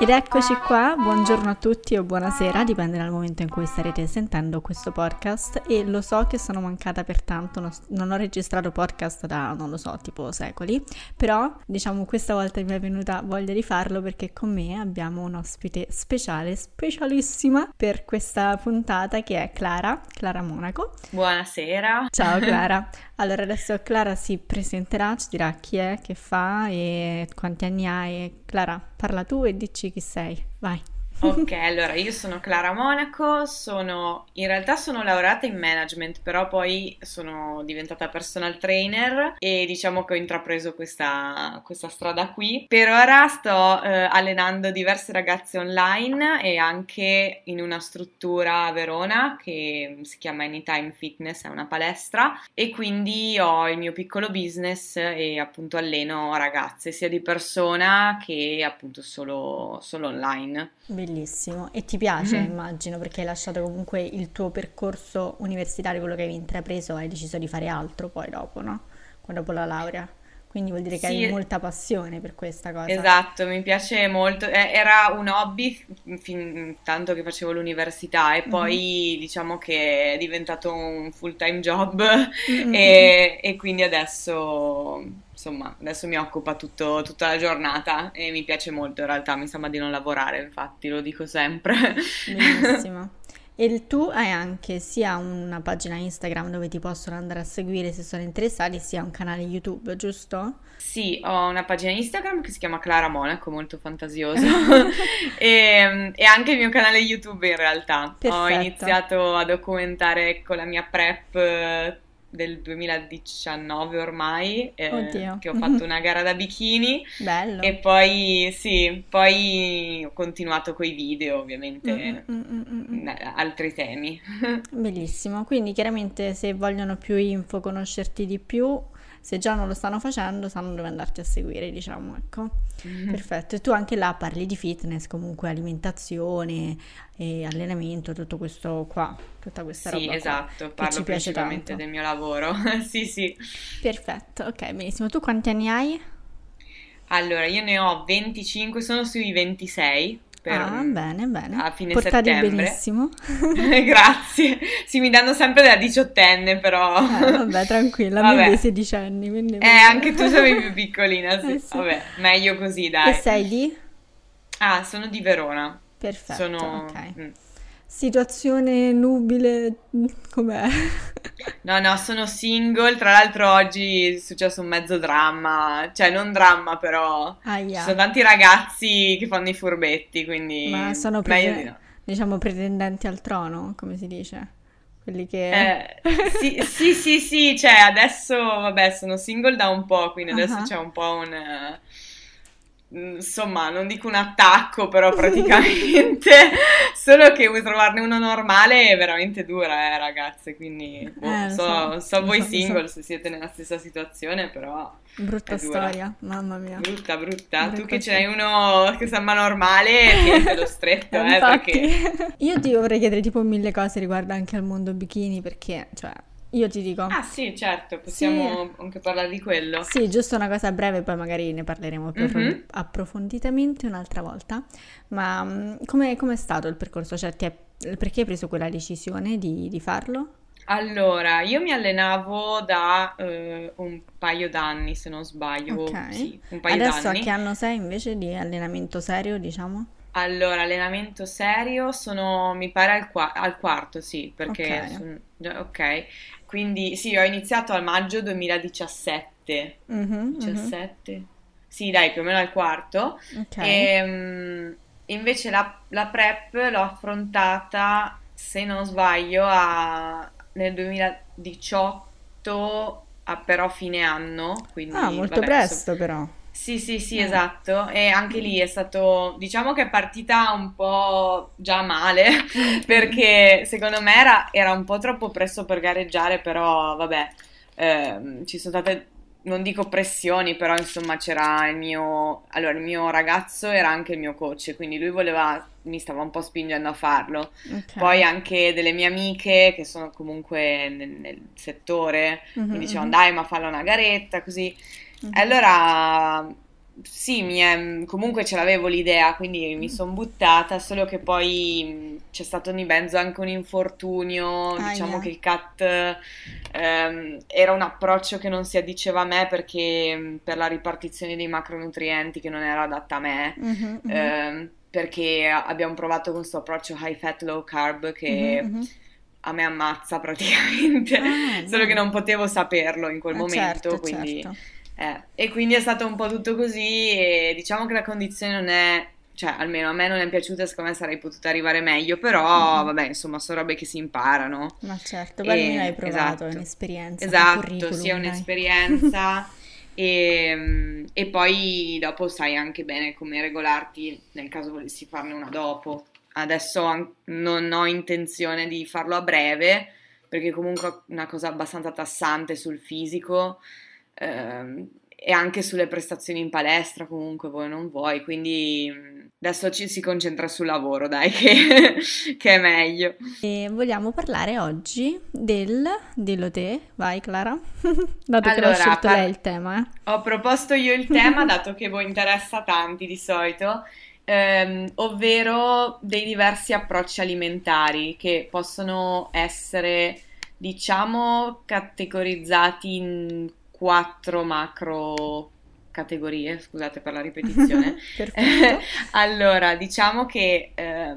Ed eccoci qua, buongiorno a tutti o buonasera, dipende dal momento in cui starete sentendo questo podcast e lo so che sono mancata per tanto, non ho registrato podcast da, non lo so, tipo secoli, però diciamo questa volta mi è venuta voglia di farlo perché con me abbiamo un ospite speciale, specialissima per questa puntata che è Clara, Clara Monaco. Buonasera. Ciao Clara. Allora adesso Clara si presenterà, ci dirà chi è, che fa e quanti anni ha e Clara parla tu e dici chi sei, vai. Ok, allora io sono Clara Monaco, sono, in realtà sono laureata in management, però poi sono diventata personal trainer e diciamo che ho intrapreso questa, questa strada qui. Per ora sto eh, allenando diverse ragazze online e anche in una struttura a Verona che si chiama Anytime Fitness, è una palestra e quindi ho il mio piccolo business e appunto alleno ragazze sia di persona che appunto solo, solo online. Bellissimo. E ti piace, mm-hmm. immagino, perché hai lasciato comunque il tuo percorso universitario, quello che hai intrapreso, hai deciso di fare altro poi dopo, no? Dopo la laurea. Quindi vuol dire che sì, hai molta passione per questa cosa. Esatto, mi piace molto. Era un hobby fin tanto che facevo l'università e poi mm-hmm. diciamo che è diventato un full time job mm-hmm. e, e quindi adesso insomma, adesso mi occupa tutto, tutta la giornata e mi piace molto in realtà, mi sembra di non lavorare, infatti, lo dico sempre. Benissimo. E tu hai anche sia una pagina Instagram dove ti possono andare a seguire se sono interessati, sia un canale YouTube, giusto? Sì, ho una pagina Instagram che si chiama Clara Monaco, molto fantasioso, e, e, anche il mio canale YouTube in realtà. Perfetto. Ho iniziato a documentare con la mia prep del 2019 ormai, eh, che ho fatto una gara da bikini. Bello. E poi, sì, poi ho continuato con i video, ovviamente, mm, mm, mm, altri temi. Bellissimo, quindi chiaramente se vogliono più info, conoscerti di più, se già non lo stanno facendo sanno dove andarti a seguire, diciamo, ecco. Mm-hmm. Perfetto, e tu anche là parli di fitness, comunque alimentazione e allenamento, tutto questo qua, tutta questa sì, roba esatto, qua, parlo principalmente del mio lavoro, sì sì. Perfetto, ok, benissimo. Tu quanti anni hai? Allora, io ne ho 25, sono sui 26 per, ah, bene, bene. a fine Portati settembre. benissimo. Grazie. Sì, mi danno sempre da diciottenne, però. Eh, vabbè, tranquilla, vabbè. dei sedicenni. Quindi... Eh, anche tu sei più piccolina, sì. Eh, sì. Vabbè, meglio così, dai. Che sei di? Ah, sono di Verona. Perfetto, sono... ok. Mm. Situazione nubile, com'è? No, no, sono single. Tra l'altro, oggi è successo un mezzo dramma. Cioè, non dramma, però. Aia. Ci sono tanti ragazzi che fanno i furbetti. Quindi. Ma sono pre- no. diciamo pretendenti al trono, come si dice? Quelli che. Eh, sì, sì, sì, sì. Cioè, adesso, vabbè, sono single da un po'. Quindi adesso uh-huh. c'è un po' un. Mm, insomma, non dico un attacco, però praticamente solo che vuoi trovarne uno normale è veramente dura, eh, ragazze. Quindi boh, eh, so, so, so voi so, single se siete nella stessa situazione, però. Brutta storia, mamma mia. Brutta, brutta. brutta tu che ce n'hai uno che sembra normale, tieni lo stretto, eh, perché... Io ti vorrei chiedere tipo mille cose riguardo anche al mondo bikini, perché, cioè, io ti dico. Ah sì, certo, possiamo sì. anche parlare di quello. Sì, giusto una cosa breve, poi magari ne parleremo più mm-hmm. approfonditamente un'altra volta. Ma mm, come è stato il percorso? Cioè, è, perché hai preso quella decisione di, di farlo? Allora, io mi allenavo da eh, un paio d'anni, se non sbaglio. Ok. Sì, un paio Adesso d'anni. a che anno sei invece di allenamento serio, diciamo? Allora, allenamento serio sono, mi pare, al, qua- al quarto, sì, perché... Ok. Son, ok, quindi sì, ho iniziato a maggio 2017. Mm-hmm, 17? Mm-hmm. Sì, dai, più o meno al quarto. Okay. E, um, invece la, la, prep l'ho affrontata, se non sbaglio, a, nel 2018, a però fine anno. Quindi, ah, molto vabbè, presto so, però. Sì, sì, sì, eh. esatto. E anche lì è stato, diciamo che è partita un po' già male, perché secondo me era, era un po' troppo presto per gareggiare, però vabbè, eh, ci sono state, non dico pressioni, però insomma c'era il mio, allora il mio ragazzo era anche il mio coach, quindi lui voleva, mi stava un po' spingendo a farlo. Okay. Poi anche delle mie amiche che sono comunque nel, nel settore, mm-hmm, mi dicevano dai ma falla una garetta, così. Mm-hmm. Allora sì, è, comunque ce l'avevo l'idea, quindi mi mm. sono buttata, solo che poi c'è stato di mezzo anche un infortunio, ah, diciamo yeah. che il CAT ehm, era un approccio che non si addiceva a me perché per la ripartizione dei macronutrienti che non era adatta a me, mm-hmm, ehm, perché abbiamo provato questo approccio high fat, low carb che... Mm-hmm, a me ammazza praticamente, ah, solo che non potevo saperlo in quel eh, momento, certo, quindi... Certo eh, e quindi è stato un po' tutto così e diciamo che la condizione non è, cioè almeno a me non è piaciuta, secondo me sarei potuta arrivare meglio, però mm. vabbè insomma sono robe che si imparano. Ma certo, poi almeno hai provato, esatto. è un'esperienza. Esatto, sì è un'esperienza. e, e poi dopo sai anche bene come regolarti nel caso volessi farne una dopo. Adesso non ho intenzione di farlo a breve perché comunque è una cosa abbastanza tassante sul fisico ehm, e anche sulle prestazioni in palestra comunque vuoi non vuoi, quindi adesso ci si concentra sul lavoro, dai, che, che è meglio. E vogliamo parlare oggi del, dillo te, vai Clara, dato allora, che l'ho scelto par- lei il tema. Eh. Ho proposto io il tema, dato che voi interessa tanti di solito, ehm, ovvero dei diversi approcci alimentari che possono essere, diciamo, categorizzati in quattro macro categorie, scusate per la ripetizione. allora, diciamo che eh,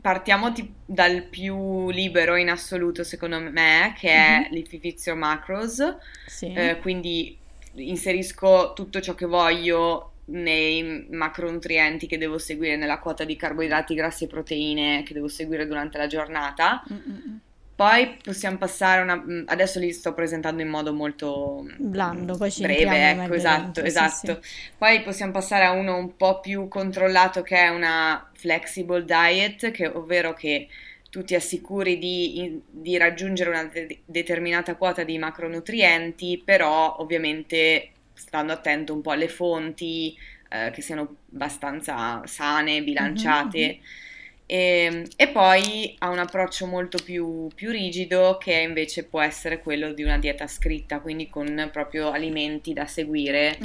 partiamo t- dal più libero in assoluto, secondo me, che è mm-hmm. l'Ififizio Macros. Sì. Eh, quindi inserisco tutto ciò che voglio nei macronutrienti che devo seguire nella quota di carboidrati, grassi e proteine che devo seguire durante la giornata. Mm-mm. Poi possiamo passare a una... Adesso li sto presentando in modo molto blando, poi ci breve, ecco, esatto, dentro, esatto. Sì, sì. Poi possiamo passare a uno un po' più controllato che è una flexible diet, che, ovvero che tu ti assicuri di, di raggiungere una de- determinata quota di macronutrienti, però ovviamente stando attento un po' alle fonti, eh, che siano abbastanza sane, bilanciate. Mm-hmm. E, ehm, e, poi ha un approccio molto più, più, rigido che invece può essere quello di una dieta scritta, quindi con proprio alimenti da seguire.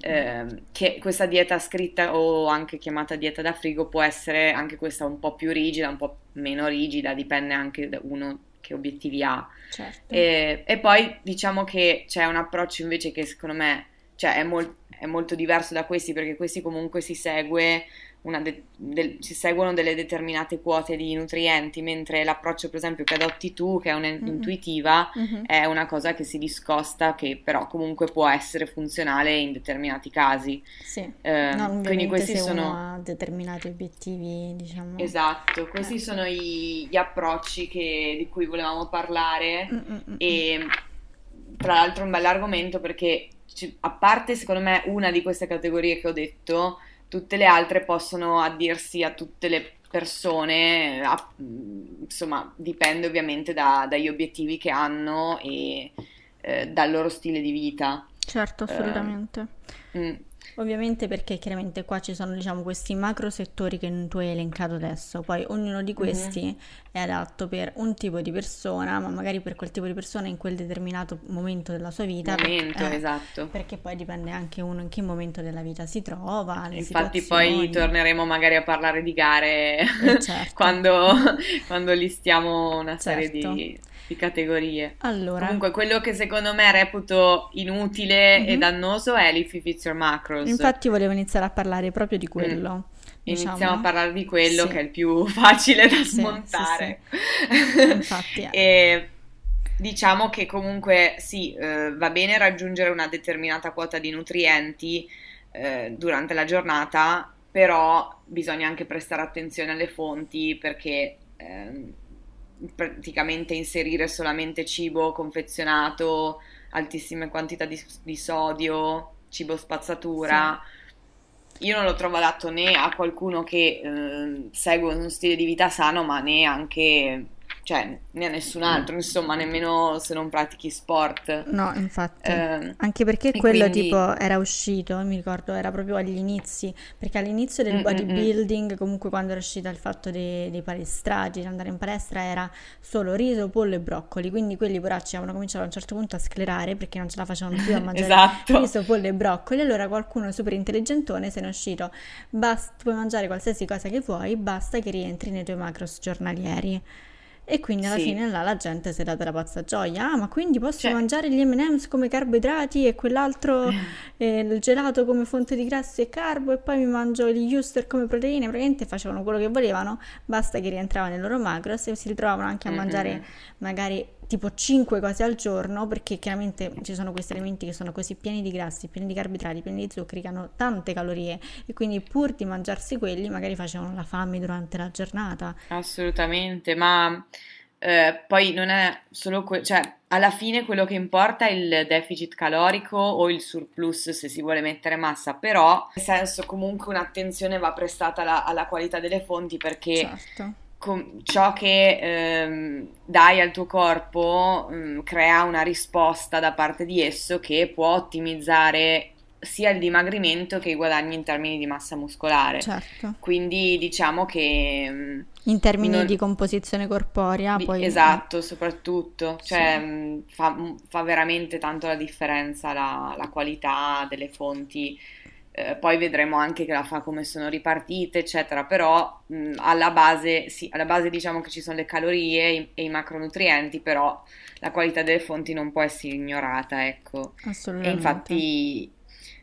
Eh, che questa dieta scritta o anche chiamata dieta da frigo può essere anche questa un po' più rigida, un po' meno rigida, dipende anche da uno che obiettivi ha. Certo. E, e, poi diciamo che c'è un approccio invece che secondo me cioè, è, mol- è molto diverso da questi perché questi comunque si segue de- del- si seguono delle determinate quote di nutrienti, mentre l'approccio, per esempio, che adotti tu, che è un'intuitiva, mm-hmm. è una cosa che si discosta, che però comunque può essere funzionale in determinati casi. Sì, eh, no, quindi questi sono determinati obiettivi, diciamo. Esatto, questi certo. sono i- gli approcci che- di cui volevamo parlare Mm-mm-mm. e tra l'altro è un bell'argomento perché a parte secondo me una di queste categorie che ho detto tutte le altre possono addirsi a tutte le persone, a, insomma dipende ovviamente da, dagli obiettivi che hanno e eh, dal loro stile di vita. Certo, assolutamente. Uh, mm. Ovviamente perché chiaramente qua ci sono diciamo questi macro settori che tu hai elencato adesso, poi ognuno di questi mm-hmm. è adatto per un tipo di persona, ma magari per quel tipo di persona in quel determinato momento della sua vita. Momento, eh, esatto. Perché poi dipende anche uno in che momento della vita si trova. Infatti poi torneremo magari a parlare di gare eh, certo. quando, quando listiamo una serie certo. di di categorie. Allora. Comunque, quello che secondo me reputo inutile mm-hmm. e mhm. dannoso è l'if Fits Your Macros. Infatti, volevo iniziare a parlare proprio di quello. Mm. Diciamo. Iniziamo a parlare di quello sì. che è il più facile da smontare. Sì, sì, Infatti. e diciamo che comunque sì, eh, va bene raggiungere una determinata quota di nutrienti eh, durante la giornata, però bisogna anche prestare attenzione alle fonti perché eh, praticamente inserire solamente cibo confezionato, altissime quantità di, di sodio, cibo spazzatura. Sì. Io non lo trovo adatto né a qualcuno che eh, segue un stile di vita sano, ma né anche cioè né nessun altro, insomma, nemmeno se non pratichi sport. No, infatti, eh, anche perché quello quindi... tipo era uscito, mi ricordo, era proprio agli inizi, perché all'inizio del mm-hmm. bodybuilding, comunque quando era uscito il fatto dei, dei palestrati, di andare in palestra, era solo riso, pollo e broccoli, quindi quelli poracci avevano cominciato a un certo punto a sclerare perché non ce la facevano più a mangiare esatto. riso, pollo e broccoli, allora qualcuno super intelligentone se ne è uscito, basta, puoi mangiare qualsiasi cosa che vuoi, basta che rientri nei tuoi macros giornalieri. E quindi alla sì. fine là la gente si è data la pazza gioia. Ah, ma quindi posso cioè... mangiare gli MM's come carboidrati e quell'altro eh, il gelato come fonte di grassi e carbo e poi mi mangio gli Euster come proteine. Praticamente facevano quello che volevano, basta che rientravano nel loro macros e si ritrovavano anche a mangiare mm-hmm. magari tipo 5 cose al giorno perché chiaramente ci sono questi alimenti che sono così pieni di grassi, pieni di carboidrati, pieni di zuccheri che hanno tante calorie e quindi pur di mangiarsi quelli magari facevano la fame durante la giornata. Assolutamente, ma eh, poi non è solo quello, cioè alla fine quello che importa è il deficit calorico o il surplus se si vuole mettere massa, però nel senso comunque un'attenzione va prestata alla, alla qualità delle fonti perché certo com- ciò che ehm, dai al tuo corpo mh, mm, crea una risposta da parte di esso che può ottimizzare sia il dimagrimento che i guadagni in termini di massa muscolare. Certo. Quindi diciamo che... Mm, in termini non... di composizione corporea, di, poi... Esatto, soprattutto. Cioè, sì. mh, mm, fa, fa, veramente tanto la differenza la, la qualità delle fonti eh, poi vedremo anche che la fa come sono ripartite, eccetera, però mh, alla base, sì, alla base diciamo che ci sono le calorie e i, e i macronutrienti, però la qualità delle fonti non può essere ignorata, ecco. Assolutamente. E infatti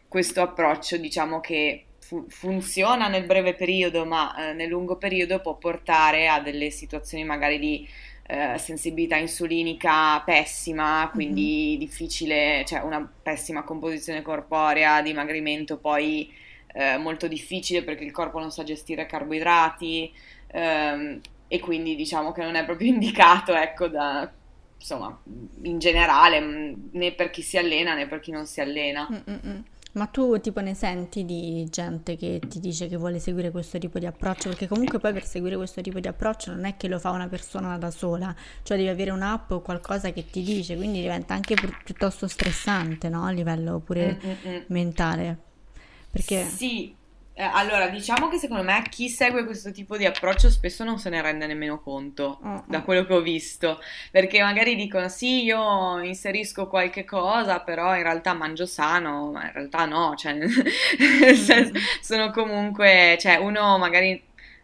questo approccio diciamo che fu- funziona nel breve periodo, ma eh, nel lungo periodo può portare a delle situazioni magari di eh, sensibilità insulinica pessima, quindi mm-hmm. difficile, cioè una pessima composizione corporea, dimagrimento poi eh, molto difficile perché il corpo non sa gestire carboidrati ehm, e quindi diciamo che non è proprio indicato, ecco, da, insomma, in generale, né per chi si allena né per chi non si allena. Mm-mm. Ma tu tipo ne senti di gente che ti dice che vuole seguire questo tipo di approccio? Perché comunque poi per seguire questo tipo di approccio non è che lo fa una persona da sola, cioè devi avere un'app o qualcosa che ti dice, quindi diventa anche pi- piuttosto stressante, no? A livello pure Mm-mm. mentale. Perché... Sì, eh, allora, diciamo che secondo me chi segue questo tipo di approccio spesso non se ne rende nemmeno conto, uh-uh. da quello che ho visto, perché magari dicono sì, io inserisco qualche cosa, però in realtà mangio sano, ma in realtà no, cioè, sono comunque, cioè uno magari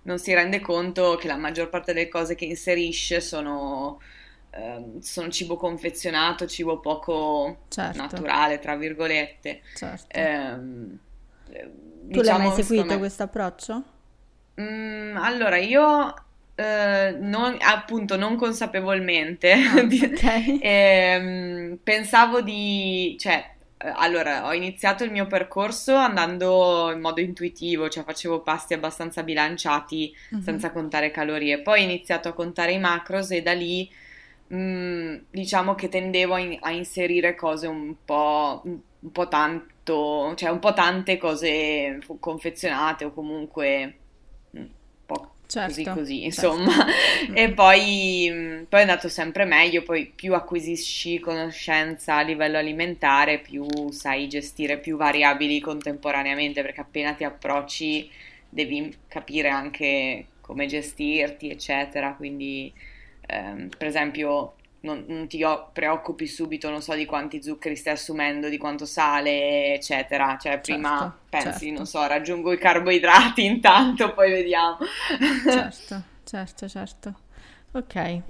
non si rende conto che la maggior parte delle cose che inserisce sono ehm, sono cibo confezionato, cibo poco certo. naturale, tra virgolette. Certo. Eh, tu l'hai mai diciamo, seguito questo approccio? Mm, allora, io eh, non, appunto non consapevolmente ah, okay. eh, pensavo di, cioè, eh, allora ho iniziato il mio percorso andando in modo intuitivo, cioè facevo pasti abbastanza bilanciati uh-huh. senza contare calorie, poi ho iniziato a contare i macros e da lì mh, mm, diciamo che tendevo a, in, a inserire cose un po', un po' tanto cioè un po' tante cose confezionate o comunque mm, un po' certo, così così, certo. insomma. Certo. e poi, mm, poi, è andato sempre meglio, poi più acquisisci conoscenza a livello alimentare, più sai gestire più variabili contemporaneamente, perché appena ti approcci devi capire anche come gestirti, eccetera. Quindi, ehm, per esempio, non, non, ti preoccupi subito, non so, di quanti zuccheri stai assumendo, di quanto sale, eccetera. Cioè, prima certo, pensi, certo. non so, raggiungo i carboidrati intanto, poi vediamo. certo, certo, certo. Ok.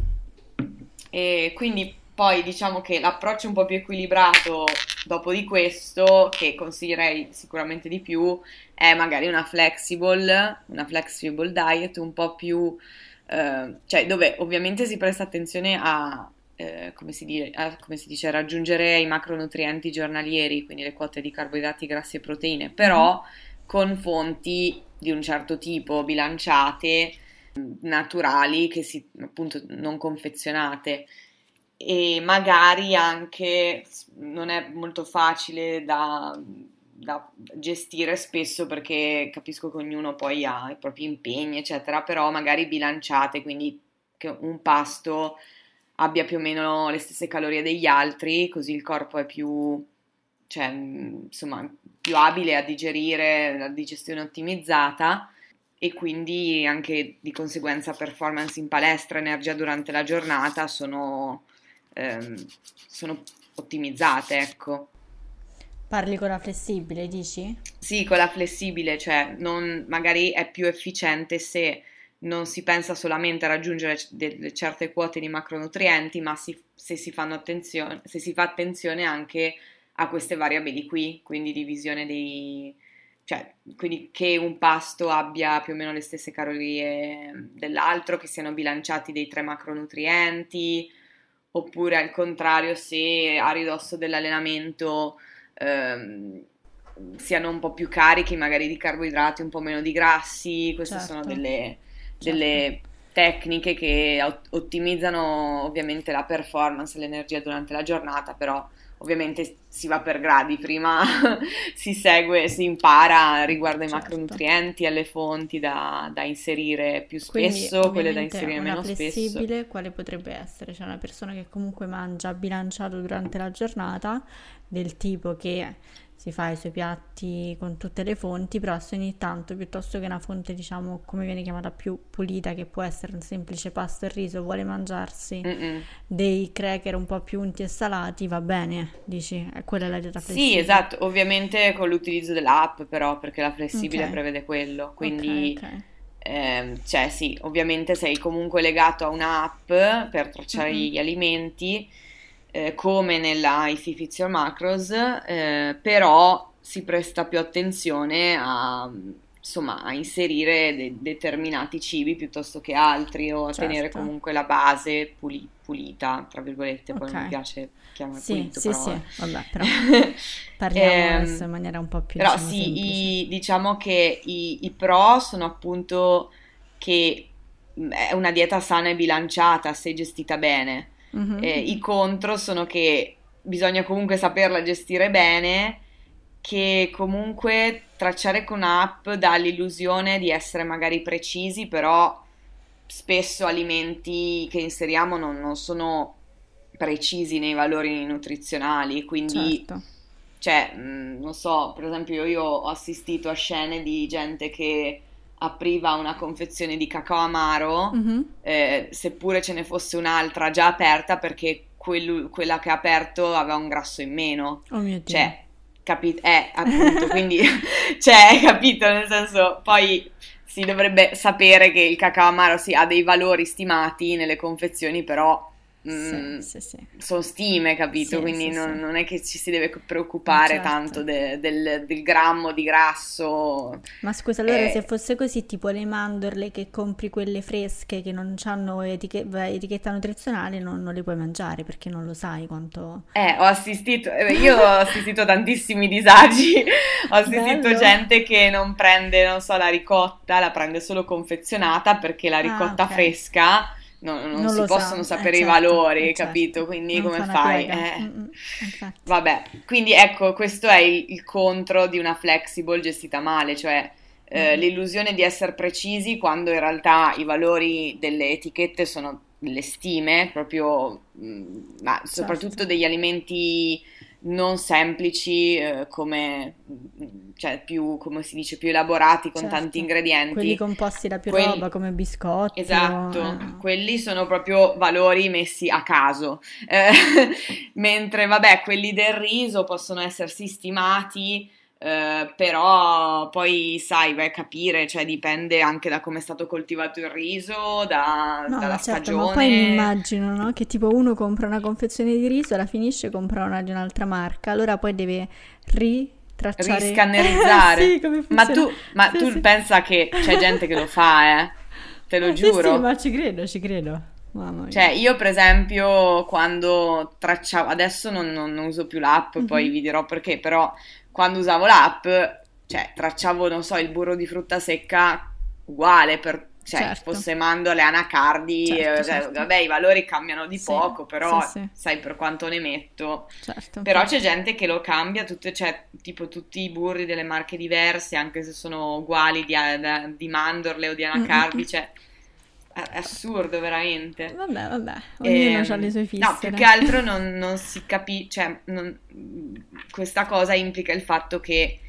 E quindi poi diciamo che l'approccio un po' più equilibrato dopo di questo, che consiglierei sicuramente di più, è magari una flexible, una flexible diet un po' più... Uh, cioè dove ovviamente si presta attenzione a, eh, come, si dice, eh, come, si dice, raggiungere i macronutrienti giornalieri, quindi le quote di carboidrati, grassi e proteine, però mm. con fonti di un certo tipo, bilanciate, naturali, che si, appunto non confezionate e magari anche non è molto facile da, da, gestire spesso perché capisco che ognuno poi ha i propri impegni, eccetera, però magari bilanciate, quindi che un pasto abbia più o meno le stesse calorie degli altri, così il corpo è più, cioè, insomma, più abile a digerire, la digestione ottimizzata e quindi anche di conseguenza performance in palestra, energia durante la giornata sono, ehm, sono ottimizzate, ecco. Parli con la flessibile, dici? Sì, con la flessibile, cioè non, magari è più efficiente se non si pensa solamente a raggiungere delle certe quote di macronutrienti, ma si, se, si se si fa attenzione anche a queste variabili qui, quindi divisione dei... cioè quindi che un pasto abbia più o meno le stesse calorie dell'altro, che siano bilanciati dei tre macronutrienti, oppure al contrario se a ridosso dell'allenamento ehm, siano un po' più carichi magari di carboidrati, un po' meno di grassi, queste certo. sono delle. Delle tecniche che ottimizzano ovviamente la performance, l'energia durante la giornata, però ovviamente si va per gradi, prima si segue, si impara riguardo ai certo. macronutrienti, alle fonti da, da inserire più spesso, Quindi, quelle da inserire meno spesso. quale potrebbe essere? C'è una persona che comunque mangia bilanciato durante la giornata, del tipo che si fa i suoi piatti con tutte le fonti, però se ogni tanto piuttosto che una fonte, diciamo, come viene chiamata più pulita, che può essere un semplice pasto e riso, vuole mangiarsi Mm-mm. dei cracker un po' più unti e salati, va bene, dici, è quella la dieta flessibile. Sì, esatto, ovviamente con l'utilizzo dell'app però, perché la flessibile okay. prevede quello, quindi... Okay, okay. Eh, cioè sì, ovviamente sei comunque legato a un'app per tracciare mm-hmm. gli alimenti, eh, come nella Fits Your Macros, eh, però si presta più attenzione a, insomma, a inserire de- determinati cibi piuttosto che altri o a certo. tenere comunque la base puli- pulita, tra virgolette, okay. poi mi piace chiamare sì, pulito. Sì, però, sì, vabbè, però parliamo eh, adesso in maniera un po' più Però diciamo, sì, i, diciamo che i, i pro sono appunto che è una dieta sana e bilanciata se gestita bene Mm-hmm. Eh, I contro sono che bisogna comunque saperla gestire bene, che comunque tracciare con un'app dà l'illusione di essere magari precisi, però spesso alimenti che inseriamo non, non sono precisi nei valori nutrizionali, quindi... Certo. Cioè, mh, non so, per esempio io, io ho assistito a scene di gente che apriva una confezione di cacao amaro, mm-hmm. eh, seppure ce ne fosse un'altra già aperta perché quel, quella che ha aperto aveva un grasso in meno. Oh mio Dio. Cioè, capito? Eh, appunto, quindi, cioè, capito? Nel senso, poi si dovrebbe sapere che il cacao amaro sì, ha dei valori stimati nelle confezioni, però Mm, sì, sì, sì. sono stime, capito? Quindi non, non, è che ci si deve preoccupare certo. tanto de, del, del, grammo di grasso. Ma scusa, allora eh, se fosse così, tipo le mandorle che compri quelle fresche che non hanno etichet- etichetta nutrizionale, non, non, le puoi mangiare perché non lo sai quanto. Eh, ho assistito, eh, io ho assistito tantissimi disagi. ho assistito Bello. gente che non prende, non so, la ricotta, la prende solo confezionata perché la ah, ricotta ah, okay. fresca no, non, non, si possono sa. sapere eh, i certo, valori, eh, certo. capito? Quindi non come fai? Eh. Mm, mm, Vabbè, quindi ecco, questo è il, il, contro di una flexible gestita male, cioè eh, mm. l'illusione di essere precisi quando in realtà i valori delle etichette sono le stime, proprio, mh, ma soprattutto certo. degli alimenti non semplici, eh, come, cioè più, come si dice, più elaborati con certo. tanti ingredienti. Quelli composti da più Quelli... roba, come biscotti. Esatto, eh. quelli sono proprio valori messi a caso. Eh, mentre, vabbè, quelli del riso possono essersi stimati eh, però poi sai, vai a capire, cioè dipende anche da come è stato coltivato il riso, da, no, dalla certo, stagione. Ma poi mi immagino no? che tipo uno compra una confezione di riso, la finisce e compra una di un'altra marca, allora poi deve ritracciare... Riscannerizzare. sì, ma tu, ma sì, tu sì. pensa che c'è gente che lo fa, eh? Te lo giuro. Sì, sì, ma ci credo, ci credo. Cioè, io per esempio quando tracciavo, adesso non, non, non uso più l'app, mm-hmm. poi vi dirò perché, però quando usavo l'app, cioè, tracciavo, non so, il burro di frutta secca uguale per cioè certo. fosse mandorle, anacardi, certo, eh, certo. vabbè i valori cambiano di sì, poco, però sì, sì. sai per quanto ne metto. Certo. Però c'è gente che lo cambia, tutte, cioè tipo tutti i burri delle marche diverse, anche se sono uguali di, di mandorle o di anacardi, mm-hmm. cioè assurdo, veramente. Vabbè, vabbè, ognuno ha le sue fisse. No, più che altro non, non si capisce, cioè, non, questa cosa implica il fatto che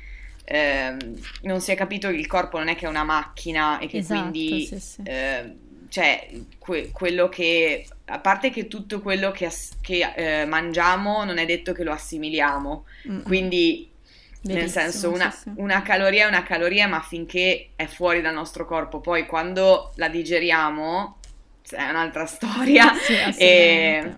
eh, non si è capito che il corpo non è che è una macchina e che esatto, quindi... Sì, sì. Eh, cioè, que- quello che... A parte che tutto quello che, ass- che eh, mangiamo non è detto che lo assimiliamo, mm-hmm. quindi Verissimo, nel senso una, sì, sì. una, caloria è una caloria ma finché è fuori dal nostro corpo. Poi quando la digeriamo è un'altra storia. Sì, e,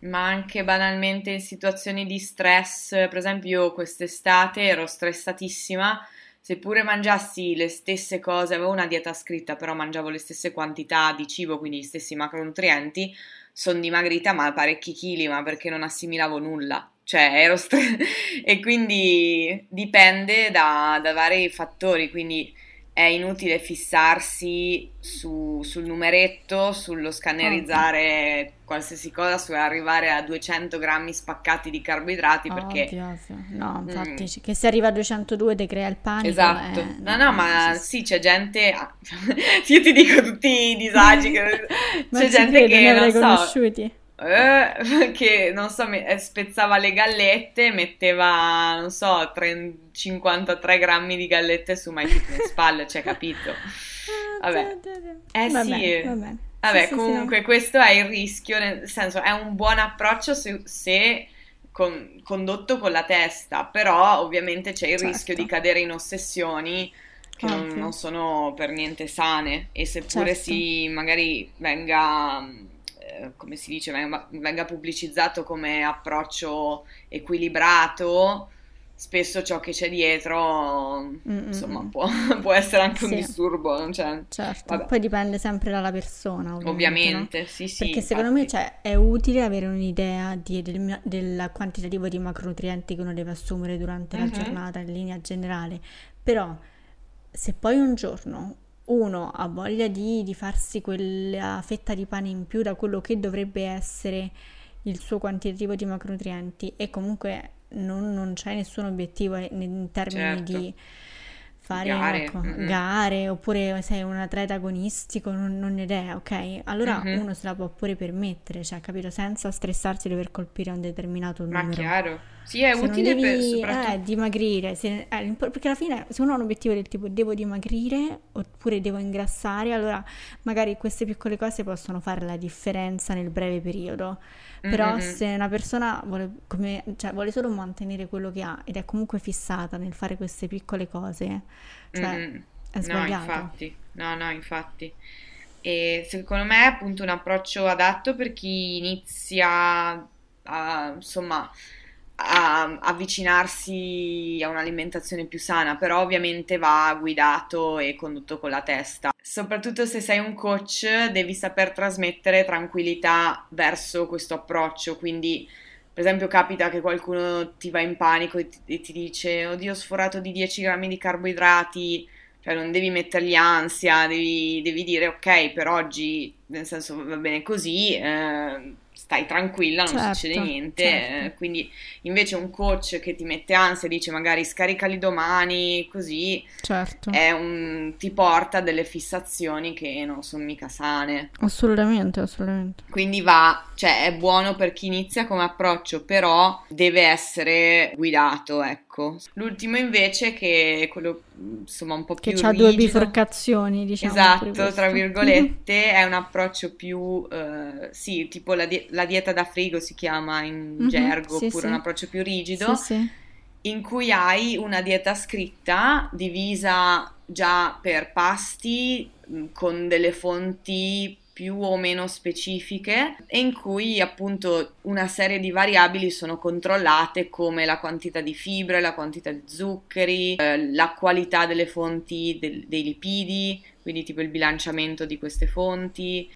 ma anche banalmente in situazioni di stress per esempio io quest'estate ero stressatissima. Seppure mangiassi le stesse cose avevo una dieta scritta però mangiavo le stesse quantità di cibo quindi gli stessi macronutrienti sono dimagrita ma parecchi chili ma perché non assimilavo nulla cioè ero stre- e quindi dipende da, da, vari fattori, quindi è inutile fissarsi su, sul numeretto, sullo scannerizzare okay. qualsiasi cosa, su arrivare a 200 grammi spaccati di carboidrati perché... Ovvio, ovvio. No, infatti, mm. che se arriva a 202 te crea il panico. Esatto, eh, no, no, ma sì, c'è gente... Io ti dico tutti i disagi, che... c'è gente che... Ne avrei so, conosciuti eh, che non so, eh, spezzava le gallette, metteva, non so, 30, 53 grammi di gallette su MyFitnessPal, spalle, cioè capito? Ah, vabbè, eh va sì, bene, va bene. vabbè, sì, comunque sì, questo è il rischio, nel senso è un buon approccio se, se con, condotto con la testa, però ovviamente c'è il certo. rischio di cadere in ossessioni che non, non, sono per niente sane e seppure certo. si magari venga eh, come si dice, venga, venga pubblicizzato come approccio equilibrato, spesso ciò che c'è dietro, Mm-mm. insomma, può, può, essere anche un disturbo. Cioè, certo, vabbè. poi dipende sempre dalla persona. Ovviamente, ovviamente no? sì, sì. Perché infatti. secondo me cioè, è utile avere un'idea di, del, del, quantitativo di macronutrienti che uno deve assumere durante mm-hmm. la giornata in linea generale, però se poi un giorno uno ha voglia di, di, farsi quella fetta di pane in più da quello che dovrebbe essere il suo quantitativo di macronutrienti e comunque non, non c'è nessun obiettivo in termini certo. di fare gare, ecco, mm-hmm. gare oppure sei un atleta agonistico, non, non idea, ok? Allora mm-hmm. uno se la può pure permettere, cioè capito, senza stressarsi di dover colpire un determinato Ma numero. chiaro. Sì, è se utile devi, per soprattutto... eh, dimagrire, se, eh, perché alla fine se uno ha un obiettivo del tipo devo dimagrire oppure devo ingrassare, allora magari queste piccole cose possono fare la differenza nel breve periodo. Però mm-hmm. se una persona vuole, come, cioè, vuole solo mantenere quello che ha ed è comunque fissata nel fare queste piccole cose, cioè mm-hmm. è sbagliato. No, infatti. No, no, infatti. E secondo me è appunto un approccio adatto per chi inizia a, insomma, a avvicinarsi a un'alimentazione più sana, però ovviamente va guidato e condotto con la testa. Soprattutto se sei un coach, devi saper trasmettere tranquillità verso questo approccio, quindi per esempio capita che qualcuno ti va in panico e ti, e ti dice oddio ho sforato di 10 grammi di carboidrati, cioè non devi mettergli ansia, devi, devi dire ok per oggi, nel senso va bene così, eh, stai tranquilla, non certo, succede niente. certo. Eh, quindi invece un coach che ti mette ansia, dice magari scaricali domani, così Certo, un, ti porta a delle fissazioni che non sono mica sane. assolutamente, assolutamente. Quindi va, cioè è buono per chi inizia come approccio, però deve essere guidato, ecco. L'ultimo invece che è quello insomma un po' Che più ha due rigido. bifurcazioni, diciamo. Esatto, tra virgolette, è un approccio più, eh, sì, tipo la, die- la dieta da frigo si chiama in Mhm, gergo, sì, oppure sì. un approccio più rigido, Sì, sì. in cui hai una dieta scritta divisa già per pasti mh, con delle fonti più o meno specifiche e in cui appunto una serie di variabili sono controllate come la quantità di fibre, la quantità di zuccheri, eh, la qualità delle fonti del- dei lipidi, quindi tipo il bilanciamento di queste fonti.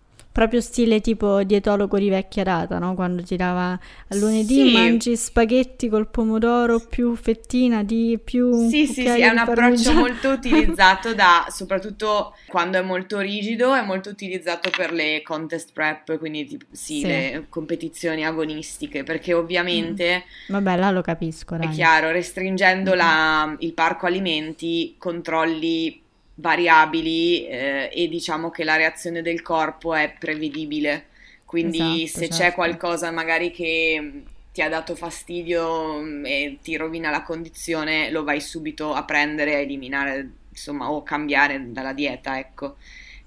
Proprio stile tipo dietologo di vecchia data, no? Quando ti dava a lunedì Sì. mangi spaghetti col pomodoro più fettina di più Sì, sì, sì, è un approccio molto utilizzato da, soprattutto quando è molto rigido, è molto utilizzato per le contest prep, quindi tipo, sì, Sì. le competizioni agonistiche, perché ovviamente Vabbè, là lo capisco, è dai. chiaro, restringendo Mm. la- il parco alimenti controlli variabili eh, e diciamo che la reazione del corpo è prevedibile. Quindi esatto, se certo. c'è qualcosa magari che ti ha dato fastidio mm, e ti rovina la condizione, lo vai subito a prendere, a eliminare, insomma, o cambiare dalla dieta, ecco.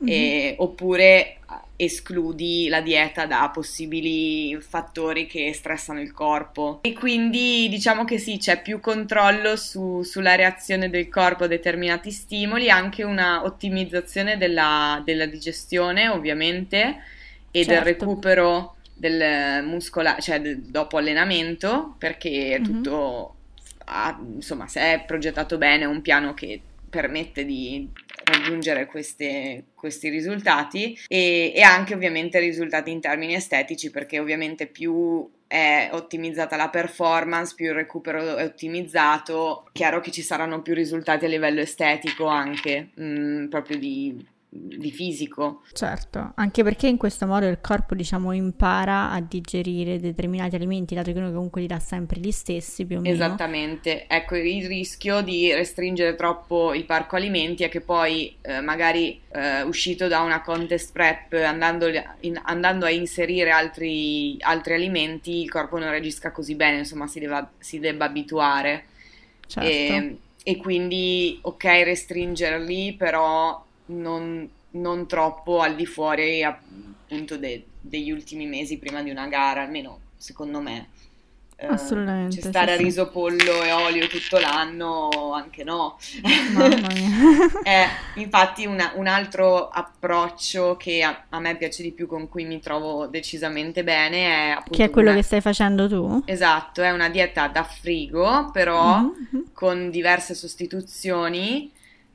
Mm-hmm. E, oppure escludi la dieta da possibili fattori che stressano il corpo e quindi diciamo che sì c'è più controllo su, sulla reazione del corpo a determinati stimoli anche una ottimizzazione della, della digestione ovviamente e certo. del recupero del muscola, cioè de, dopo allenamento, perché mm-hmm. tutto, ha, insomma, se è progettato bene, un piano che permette di raggiungere queste, questi risultati e, e, anche ovviamente risultati in termini estetici perché ovviamente più è ottimizzata la performance, più il recupero è ottimizzato, chiaro che ci saranno più risultati a livello estetico anche, mh, mm, proprio di di fisico. Certo, anche perché in questo modo il corpo, diciamo, impara a digerire determinati alimenti, dato che noi comunque li dà sempre gli stessi più o meno. Esattamente, ecco il rischio di restringere troppo il parco alimenti è che poi eh, magari eh, uscito da una contest prep andando, in, andando a inserire altri, altri, alimenti il corpo non reagisca così bene, insomma si, deva, si debba abituare. Certo. E, e quindi ok restringerli, però non, non troppo al di fuori appunto de, degli ultimi mesi prima di una gara, almeno secondo me. Eh, Assolutamente. Cioè stare sì, a riso, pollo e olio tutto l'anno, anche no. Mamma mia. eh, infatti una, un altro approccio che a, a, me piace di più, con cui mi trovo decisamente bene, è appunto... Che è quello una... che stai facendo tu? Esatto, è una dieta da frigo, però mm-hmm. con diverse sostituzioni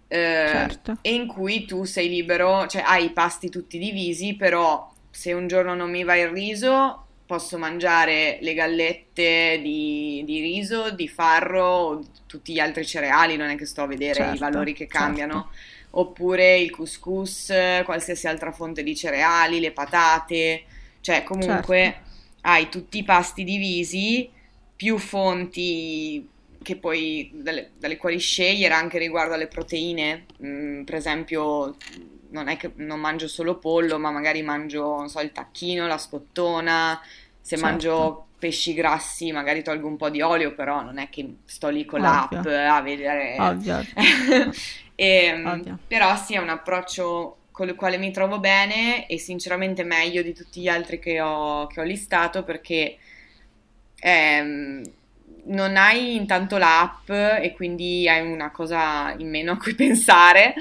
eh, certo. e in cui tu sei libero, cioè hai i pasti tutti divisi, però se un giorno non mi va il riso posso mangiare le gallette di, di riso, di farro, tutti gli altri cereali, non è che sto a vedere certo, i valori che cambiano. Certo. Oppure il couscous, qualsiasi altra fonte di cereali, le patate, cioè comunque certo. hai tutti i pasti divisi, più fonti che poi dalle, dalle, quali scegliere anche riguardo alle proteine, mm, per esempio non è che non mangio solo pollo, ma magari mangio, so, il tacchino, la scottona, se certo. mangio pesci grassi magari tolgo un po' di olio, però non è che sto lì con Ovvio. l'app a vedere... Ovvio. e, ehm, Ovvio. Però sì, è un approccio con il quale mi trovo bene e sinceramente meglio di tutti gli altri che ho, che ho listato perché... Ehm, non hai intanto l'app e quindi hai una cosa in meno a cui pensare.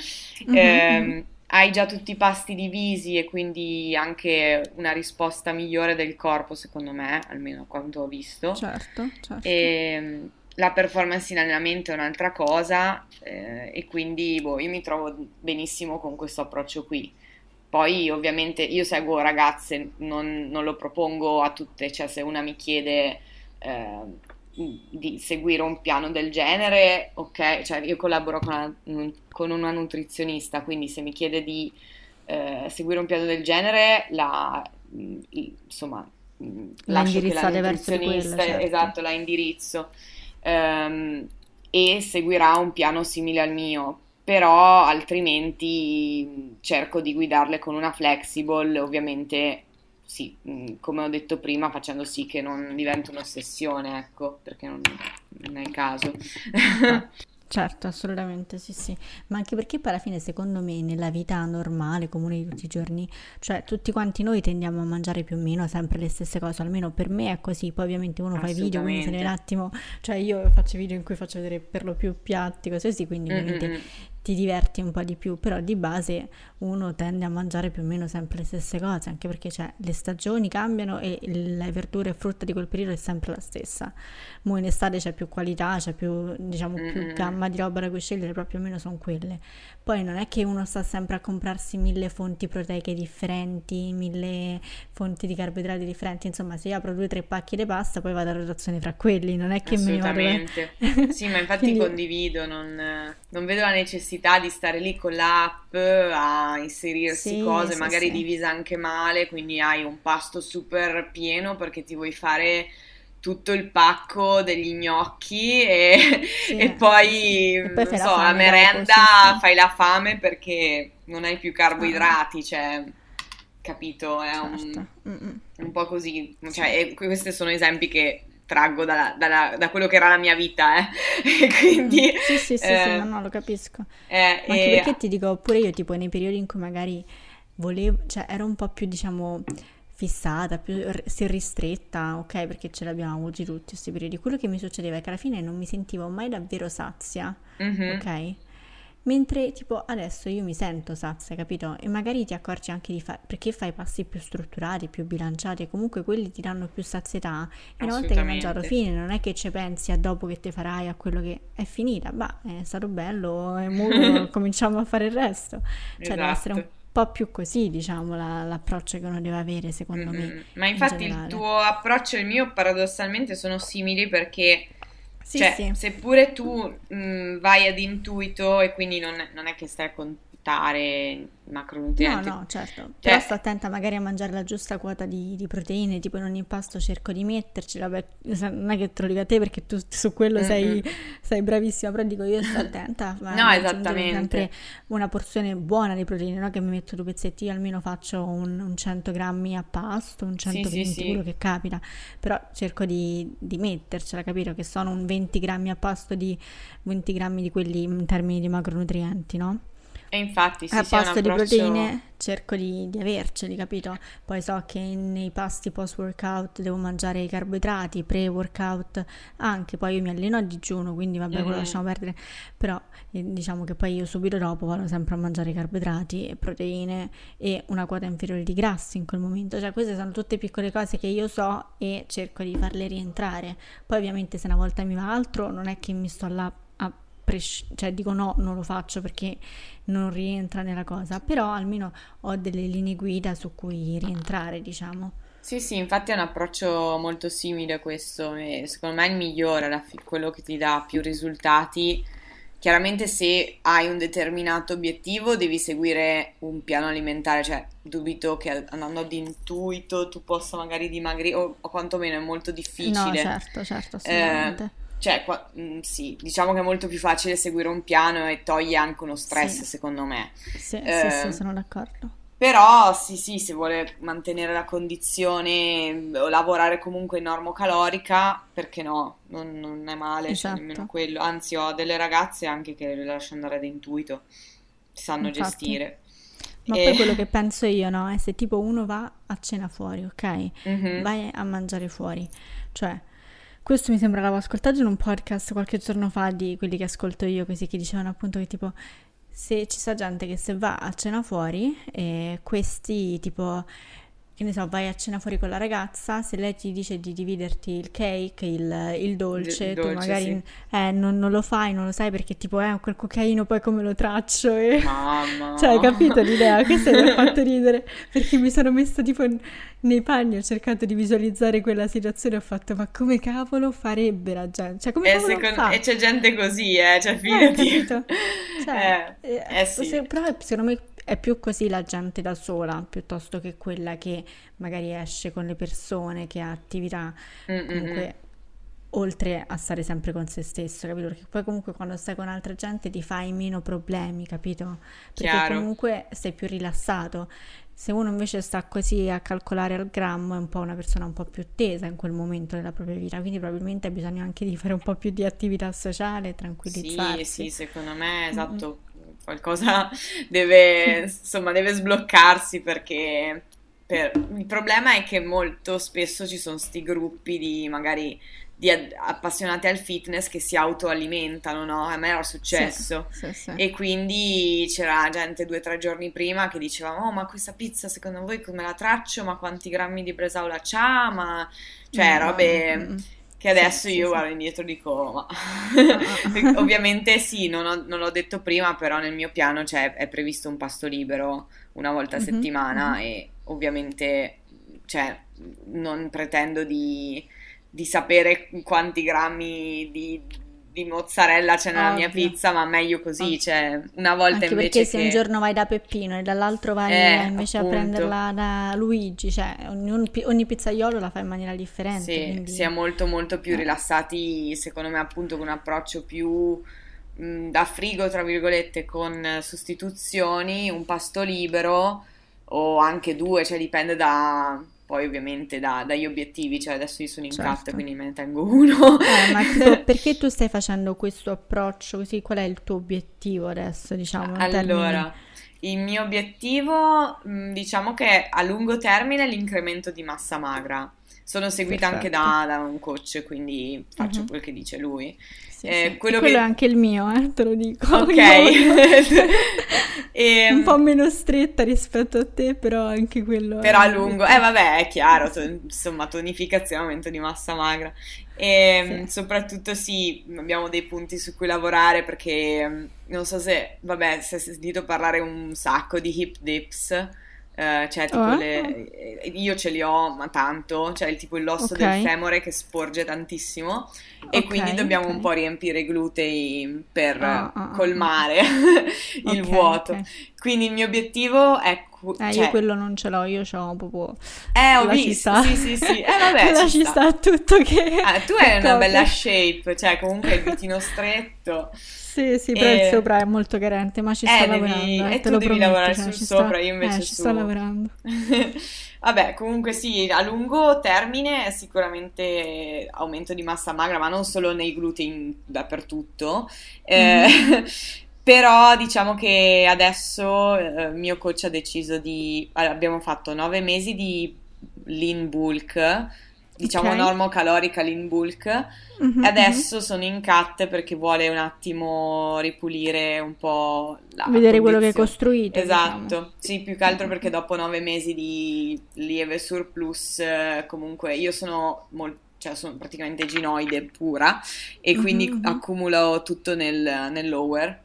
Mm-hmm. Eh, hai già tutti i pasti divisi e quindi anche una risposta migliore del corpo, secondo me, almeno quanto ho visto. Certo, certo. E, ehm, la performance in allenamento è un'altra cosa eh, e quindi boh, io mi trovo benissimo con questo approccio qui. Poi ovviamente io seguo ragazze, non, non lo propongo a tutte, cioè se una mi chiede eh, di seguire un piano del genere, ok, cioè io collaboro con una, con una nutrizionista, quindi se mi chiede di eh, seguire un piano del genere, la, insomma, lascio che la nutrizionista, quella, certo. esatto, la indirizzo ehm, e seguirà un piano simile al mio, però altrimenti cerco di guidarle con una flexible, ovviamente sì, mm, come ho detto prima, facendo sì che non diventi un'ossessione, ecco, perché non, non è il caso. Certo, assolutamente sì, sì, ma anche perché poi alla fine secondo me nella vita normale, comune di tutti i giorni, cioè tutti quanti noi tendiamo a mangiare più o meno sempre le stesse cose, almeno per me è così, poi ovviamente uno fa i video, quindi se ne un attimo, cioè io faccio video in cui faccio vedere per lo più piatti, cose così, quindi ovviamente ti diverti un po' di più, però di base uno tende a mangiare più o meno sempre le stesse cose, anche perché cioè, le stagioni cambiano e le verdure e frutta di quel periodo è sempre la stessa. Mo in estate c'è più qualità, c'è più, diciamo, più gamma di roba da cui scegliere, però più o meno sono quelle. Poi non è che uno sta sempre a comprarsi mille fonti proteiche differenti, mille fonti di carboidrati differenti, insomma se io apro due o tre pacchi di pasta poi vado a rotazione tra quelli, non è che mi vado... sì, ma infatti Quindi... condivido, non, non vedo la necessità di stare lì con l'app a inserirsi sì, cose, sì, magari sì. divisa anche male, quindi hai un pasto super pieno perché ti vuoi fare tutto il pacco degli gnocchi e, sì, e poi, e poi non so, la, la merenda fai la fame perché non hai più carboidrati, ah. cioè capito? È certo. un, un, po' così. Cioè, questi sono esempi che traggo da, da, da, quello che era la mia vita, eh. quindi... Sì, sì, sì, eh, sì, no, no, lo capisco. Eh, Ma anche perché ti dico, pure io, tipo, nei periodi in cui magari volevo, cioè, ero un po' più, diciamo, fissata, più ristretta, ok, perché ce l'abbiamo avuti tutti questi periodi. Quello che mi succedeva è che alla fine non mi sentivo mai davvero sazia, mm-hmm. ok? Mentre tipo adesso io mi sento sazia, capito? E magari ti accorgi anche di fare, perché fai passi più strutturati, più bilanciati e comunque quelli ti danno più sazietà. E una volta che hai mangiato fine, non è che ci pensi a dopo che te farai, a quello che è finita. Bah, è stato bello e ora cominciamo a fare il resto. Cioè esatto. deve essere un po' più così, diciamo, la, l'approccio che uno deve avere, secondo mm-hmm. me. Ma infatti in il tuo approccio e il mio paradossalmente sono simili perché sì, cioè, sì. seppure tu mh, vai ad intuito e quindi non, non, è che stai a contare macronutrienti. No, no, certo. Cioè, Però sto attenta magari a mangiare la giusta quota di, di, proteine, tipo in ogni pasto cerco di metterci, vabbè, non è che te lo dico a te perché tu su quello sei, sei, bravissima, però dico io sto attenta. no, esattamente. sempre una porzione buona di proteine, no che mi metto due pezzetti, io almeno faccio un, un 100 grammi a pasto, un 120, sì, sì, quello che capita, però cerco di, di mettercela, capire che sono un 20 grammi a pasto di 20 grammi di quelli in termini di macronutrienti, no? E infatti, sì, a sì, posto di proteine cerco di, di, averceli, capito? Poi so che nei pasti post workout devo mangiare i carboidrati, pre workout anche, poi io mi alleno a digiuno, quindi vabbè, mm-hmm. quello lasciamo perdere, però eh, diciamo che poi io subito dopo vado sempre a mangiare carboidrati e proteine e una quota inferiore di grassi in quel momento, cioè queste sono tutte piccole cose che io so e cerco di farle rientrare. Poi ovviamente se una volta mi va altro non è che mi sto là pres- cioè dico no, non lo faccio perché non rientra nella cosa, però almeno ho delle linee guida su cui rientrare, diciamo. Sì, sì, infatti è un approccio molto simile a questo e secondo me è il migliore, quello che ti dà più risultati. Chiaramente se hai un determinato obiettivo devi seguire un piano alimentare, cioè dubito che andando ad intuito tu possa magari dimagrire o, o quantomeno è molto difficile. No, certo, certo, assolutamente. Eh, cioè, qua, mh, mm, sì, diciamo che è molto più facile seguire un piano e toglie anche uno stress, sì. secondo me. Sì, eh, sì, sì, sono d'accordo. Però sì, sì, se vuole mantenere la condizione mm, o lavorare comunque in normocalorica, perché no? Non, non è male, esatto. cioè, nemmeno quello. Anzi, ho delle ragazze anche che le lascio andare ad intuito, si sanno Infatti. gestire. Ma e... poi quello che penso io, no? È se tipo uno va a cena fuori, ok? Mm-hmm. Vai a mangiare fuori. Cioè, questo mi sembra l'avevo ascoltato in un podcast qualche giorno fa di quelli che ascolto io, così che dicevano appunto che tipo se ci sta gente che se va a cena fuori e questi tipo che ne so, vai a cena fuori con la ragazza, se lei ti dice di dividerti il cake, il, il dolce, D- tu magari sì. eh, non, non, lo fai, non lo sai perché tipo, eh, quel cocaino poi come lo traccio e... Mamma! cioè, hai capito l'idea? Questo mi ha fatto ridere, perché mi sono messa tipo nei panni, ho cercato di visualizzare quella situazione e ho fatto, ma come cavolo farebbe la gente? Cioè, come e, secondo... e c'è gente così, eh, cioè, fidati. Eh, cioè, eh, eh, eh sì. Però secondo me è più così la gente da sola piuttosto che quella che magari esce con le persone, che ha attività Mm-mm. comunque oltre a stare sempre con se stesso, capito? Perché poi comunque quando stai con altra gente ti fai meno problemi, capito? Perché Chiaro. comunque sei più rilassato. Se uno invece sta così a calcolare al grammo è un po' una persona un po' più tesa in quel momento della propria vita, quindi probabilmente ha bisogno anche di fare un po' più di attività sociale, tranquillizzarsi. Sì, sì, secondo me esatto. Mm-hmm qualcosa deve, insomma, deve sbloccarsi perché per... il problema è che molto spesso ci sono questi gruppi di magari di appassionati al fitness che si autoalimentano, no? A me era successo. Sì, sì, sì. E quindi c'era gente due o tre giorni prima che diceva: Oh, ma questa pizza secondo voi come la traccio? Ma quanti grammi di bresaola c'ha? Ma cioè, mm, robe. Mm, mm. Che adesso io guardo indietro e dico, ma ovviamente sì, non, ho, non, l'ho detto prima, però nel mio piano cioè, è previsto un pasto libero una volta a mm-hmm, settimana mm-hmm. e ovviamente cioè, non pretendo di, di, sapere quanti grammi di, di mozzarella c'è nella Ovvio. mia pizza, ma meglio così, cioè una volta Anche invece perché se che... un giorno vai da Peppino e dall'altro vai Eh, invece appunto. a prenderla da Luigi, cioè ogni, ogni pizzaiolo la fa in maniera differente, Sì, quindi... si è molto molto più Eh. rilassati, secondo me appunto con un approccio più mh, da frigo, tra virgolette, con sostituzioni, un pasto libero o anche due, cioè dipende da, poi ovviamente da- dagli obiettivi, cioè adesso io sono in Certo. cut, quindi me ne tengo uno. Eh, ma tipo, perché tu stai facendo questo approccio così? Qual è il tuo obiettivo adesso, diciamo. Allora, il mio obiettivo, mh, diciamo che a lungo termine è l'incremento di massa magra. Sono seguita anche da, Perfetto. da un coach, quindi faccio Mhm. quel che dice lui. Sì, Eh, sì. quello Quello che- è anche il mio, eh, te lo dico. Ok. Voglio- Ehm, Un po' meno stretta rispetto a te, però anche quello Però a un lungo, eh vabbè, è chiaro, to- insomma, tonificazione, aumento di massa magra. E Sì. soprattutto sì, abbiamo dei punti su cui lavorare perché mm, non so se, vabbè, se hai sentito parlare un sacco di hip dips, eh, cioè tipo Ah. le, eh, io ce li ho, ma tanto, cioè il tipo l'osso Ok. del femore che sporge tantissimo e Ok, quindi dobbiamo ok. un po' riempire i glutei per ah, ah. colmare il vuoto. Quindi il mio obiettivo è... cu- Eh, cioè- io quello non ce l'ho, io ho proprio... eh, ho Lasci visto, stare. sì, sì, sì. Eh, vabbè, Lasci ci sta. stare tutto che... Ah, tu hai una bella shape, cioè comunque il vitino stretto. Sì, sì, però E- il sopra è molto carente, ma ci Eh, sto devi- lavorando, eh, e te tu lo devi prometto, lavorare cioè, sul sopra, sto- io invece eh, ci su- sto lavorando. Vabbè, comunque sì, a lungo termine sicuramente aumento di massa magra, ma non solo nei glutei dappertulto. Eh, Mhm. Però diciamo che adesso eh, il mio coach ha deciso di... abbiamo fatto nove mesi di lean bulk, diciamo Ok. normocalorica lean bulk, Mhm, e adesso sono in cut perché vuole un attimo ripulire un po' la. Vedere quello che hai condizione. costruito, Esatto, diciamo. sì, più che altro perché dopo nove mesi di lieve surplus, comunque io sono molto, cioè sono praticamente ginoide pura e quindi mhm. accumulo tutto nel, nel lower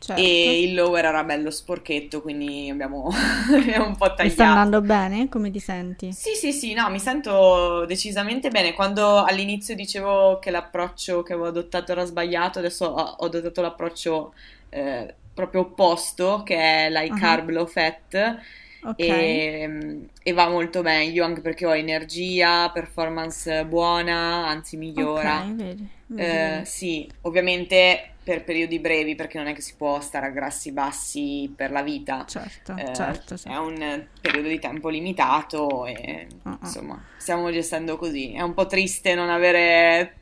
Certo. e il lower era bello sporchetto, quindi abbiamo, un po' Mi sta tagliato. andando bene? Come ti senti? Sì, sì, sì, no, mi sento decisamente bene. Quando all'inizio dicevo che l'approccio che avevo adottato era sbagliato, adesso ho, ho adottato l'approccio eh, proprio opposto, che è l'high Ah. carb, low fat, Ok. e, e va molto meglio anche perché ho energia, performance buona, anzi migliora. Ok, vedi, vedi, Eh, sì, ovviamente per periodi brevi, perché non è che si può stare a grassi bassi per la vita. Certo, Eh, certo, sì. È un periodo di tempo limitato e ah. insomma stiamo gestendo così. È un po' triste non avere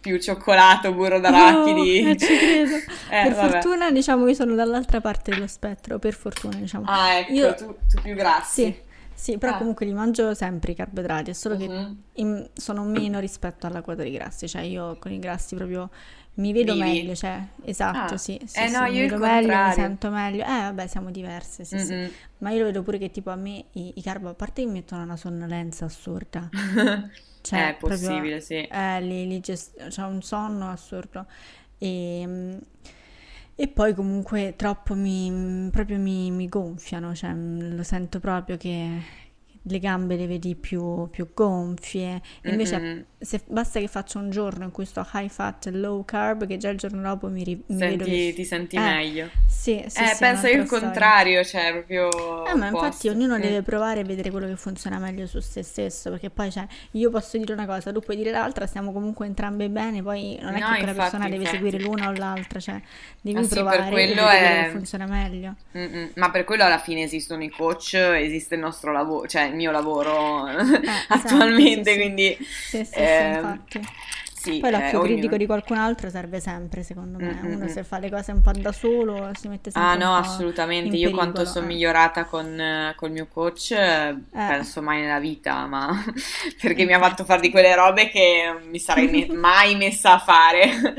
più cioccolato, burro d'arachidi. No, eh, ci credo. Eh, per vabbè. fortuna, diciamo, io sono dall'altra parte dello spettro, per fortuna, diciamo. Ah, ecco, Io- tu, tu più grassi. Sì, sì, però Ah. comunque li mangio sempre i carboidrati, è solo che Mhm. in- sono meno rispetto alla quota di grassi, cioè io con i grassi proprio mi vedo Vivi? meglio, cioè, esatto, Ah. sì, sì, Eh, sì, no, mi io il vedo meglio, mi sento meglio. Eh, vabbè, siamo diverse, sì, sì. Mm-mm. Ma io lo vedo pure che tipo a me i, i carbo, a parte che mi mettono una sonnolenza assurda, cioè È possibile, proprio, sì. eh, li, li gest- c'ho un sonno assurdo e, mm, e poi comunque troppo mi, proprio mi, mi gonfiano, cioè lo sento proprio che le gambe le vedi più, più gonfie, invece Mm-mm. se basta che faccio un giorno in cui sto high fat e low carb che già il giorno dopo mi, ri- mi Senti- che... ti senti eh, meglio. Sì, sì, eh, sì, penso io il storia. contrario, cioè proprio Eh, ma infatti ognuno Mm. deve provare e vedere quello che funziona meglio su se stesso, perché poi cioè, io posso dire una cosa, tu puoi dire l'altra, stiamo comunque entrambe bene, poi non è No, che quella infatti, persona deve infatti. seguire l'una o l'altra, cioè devi Ah, sì, per provare quello è- che funziona meglio. Mm-mm. Ma per quello alla fine esistono i coach, esiste il nostro lavoro, cioè mio lavoro esatto, attualmente, sì, sì. quindi Sì, sì, infatti. sì, Poi eh, l'occhio ognuno- critico di qualcun altro serve sempre, secondo me. Mm, mm, Uno mm. se fa le cose un po' da solo si mette sempre Ah no, assolutamente. Io quanto pericolo, sono eh. migliorata con eh, col mio coach, eh, penso mai nella vita, ma perché mi ha fatto fare di quelle robe che mi sarei me- mai messa a fare.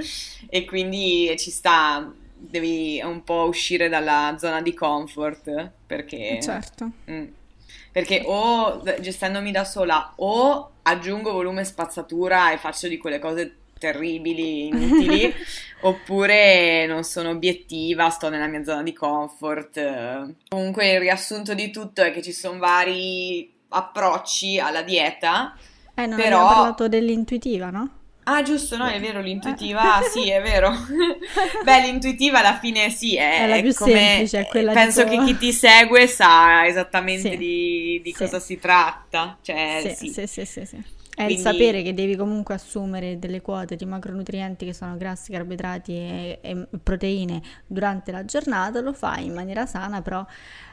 E quindi ci sta, devi un po' uscire dalla zona di comfort, perché Certo. Mm. Perché o gestendomi da sola o aggiungo volume e spazzatura e faccio di quelle cose terribili, inutili, oppure non sono obiettiva, sto nella mia zona di comfort. Comunque il riassunto di tutto è che ci sono vari approcci alla dieta, Eh, non Però- parlato dell'intuitiva, no? Ah, giusto, no, è vero, l'intuitiva, sì, è vero. Beh, l'intuitiva alla fine sì, è, è la più come, semplice, è quella penso tipo... che chi ti segue sa esattamente Sì, di, di sì. cosa si tratta, cioè Sì, sì. sì, sì, sì. È il Quindi sapere che devi comunque assumere delle quote di macronutrienti che sono grassi, carboidrati e, e proteine durante la giornata, lo fai in maniera sana, però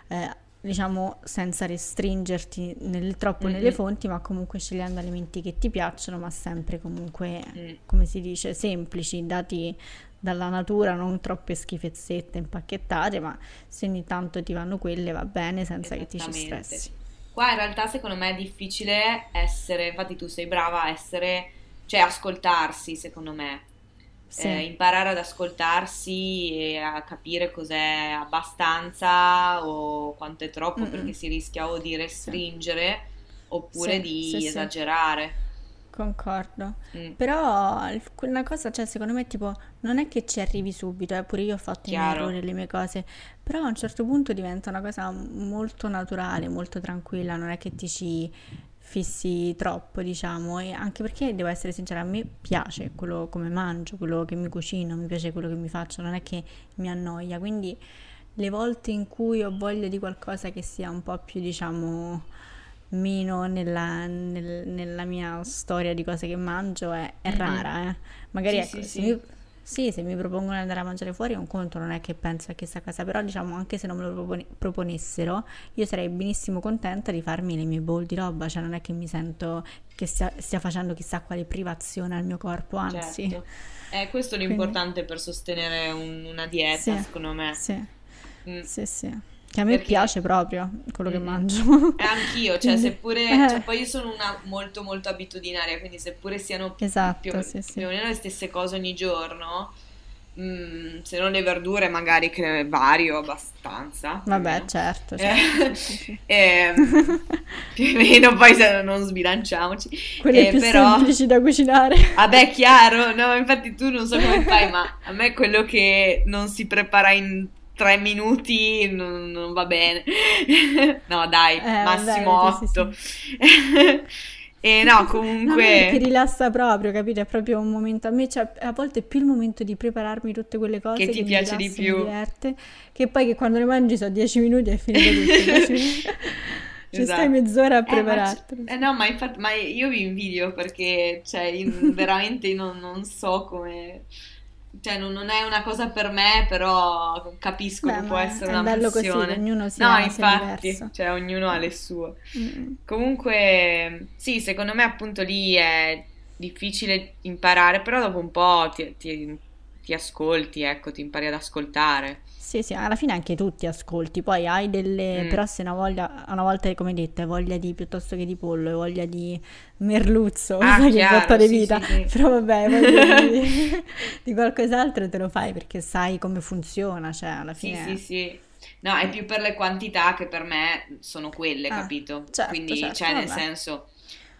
eh, diciamo senza restringerti nel- troppo nelle Mhm. fonti, ma comunque scegliendo alimenti che ti piacciono, ma sempre comunque, Mm. come si dice, semplici, dati dalla natura, non troppe schifezzette impacchettate, ma se ogni tanto ti vanno quelle va bene senza che ti ci stressi. Qua in realtà secondo me è difficile essere, infatti tu sei brava a essere, cioè ascoltarsi secondo me, Sì. Eh, imparare ad ascoltarsi e a capire cos'è abbastanza o quanto è troppo Mm-mm. perché si rischia o di restringere oppure Sì, di sì, sì. esagerare. Concordo. Mm, Però una cosa, cioè, secondo me, tipo, non è che ci arrivi subito, eh, pure io ho fatto i miei chiaro. errori, le mie cose, però a un certo punto diventa una cosa molto naturale, molto tranquilla, non è che ti ci fissi troppo, diciamo, e anche perché devo essere sincera, a me piace quello come mangio, quello che mi cucino, mi piace quello che mi faccio, non è che mi annoia, quindi le volte in cui ho voglia di qualcosa che sia un po' più, diciamo, meno nella, nel- nella mia storia di cose che mangio è, è rara, eh. Magari Sì, ecco, sì, sì. mi, sì, se mi propongono di andare a mangiare fuori è un conto, non è che penso a chissà cosa, però diciamo anche se non me lo propone- proponessero, io sarei benissimo contenta di farmi le mie bowl di roba, cioè non è che mi sento che stia, stia facendo chissà quale privazione al mio corpo, anzi. Certo. Eh, questo è Quindi l'importante per sostenere un- una dieta, sì, secondo me. sì, Mm, sì, sì. Che a me Perché piace proprio quello che Mm-mm. mangio. E anch'io, cioè seppure, eh, cioè, poi io sono una molto molto abitudinaria, quindi seppure siano più, esatto, sì, sì. più o meno le stesse cose ogni giorno, mm, se non le verdure magari che vario abbastanza, più Vabbè, meno. certo, Eh, certo, sì, sì. ehm, più o meno poi se non sbilanciamoci, Quelle Eh, più però... semplici da cucinare. Vabbè, chiaro, no, infatti tu non so come fai, ma a me quello che non si prepara in tre minuti non, non va bene. No, dai, Eh, massimo sì, otto. sì. E no, No, a me che comunque, rilassa proprio, capito? È proprio un momento. A me cioè, a volte è più il momento di prepararmi tutte quelle che cose ti che piace di rilassa, mi più. diverte, che poi che quando le mangi sono 10 minuti e è finito tutto. 10 minuti. Ci stai Esatto. mezz'ora a Eh, ma, c- preparartelo. eh, no, ma infatti, ma io vi invidio perché, cioè, io veramente non, non so come, cioè, non, non è una cosa per me, però capisco Beh, che può essere una bello così, passione. ognuno No, sia, sia infatti, cioè, ognuno ha le sue. Mm. Comunque, sì, secondo me appunto lì è difficile imparare, però dopo un po' ti, ti- ti ascolti, ecco, ti impari ad ascoltare. Sì, sì, alla fine anche tu ti ascolti, poi hai delle, Mm. però se una voglia, una volta come detto, hai voglia di piuttosto che di pollo, hai voglia di merluzzo, Ah, sai che chiaro, botta di sì, vita, sì, sì. però vabbè, voglia di, di qualcos'altro te lo fai perché sai come funziona, cioè alla Sì, sì, fine... sì. No, è più per le quantità che per me sono quelle, Ah, capito? certo, Quindi, certo, cioè, nel vabbè. senso,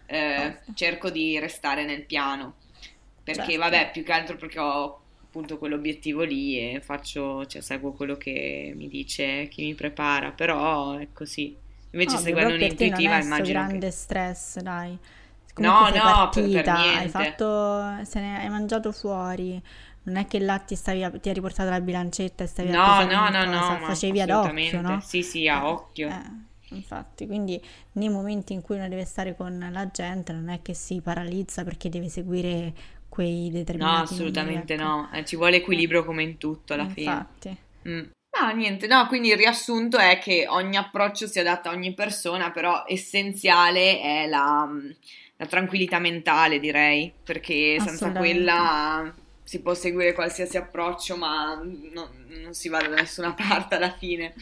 eh, cerco di restare nel piano. Perché, Certo. vabbè, più che altro perché ho appunto quell'obiettivo lì e faccio, cioè, seguo quello che mi dice chi mi prepara, però è così. Invece Ovvio, seguendo per un'intuitiva immagino che... grande stress, dai. No, Comunque sei no, per, per partita, hai fatto, se ne hai mangiato fuori, non è che là ti stavi, ti hai riportato la bilancetta e stavi No, no, no, no, ma facevi ad occhio, no? Sì, sì, a Eh, occhio. eh, infatti, quindi nei momenti in cui uno deve stare con la gente non è che si paralizza perché deve seguire quei No, determinati numeri, assolutamente ecco. no. Eh, ci vuole Eh, equilibrio come in tutto alla fine. infatti. Mm. No, niente, no, quindi il riassunto è che ogni approccio si adatta a ogni persona, però essenziale è la, la tranquillità mentale, direi, perché senza quella si può seguire qualsiasi approccio, ma non, non si va da nessuna parte alla fine.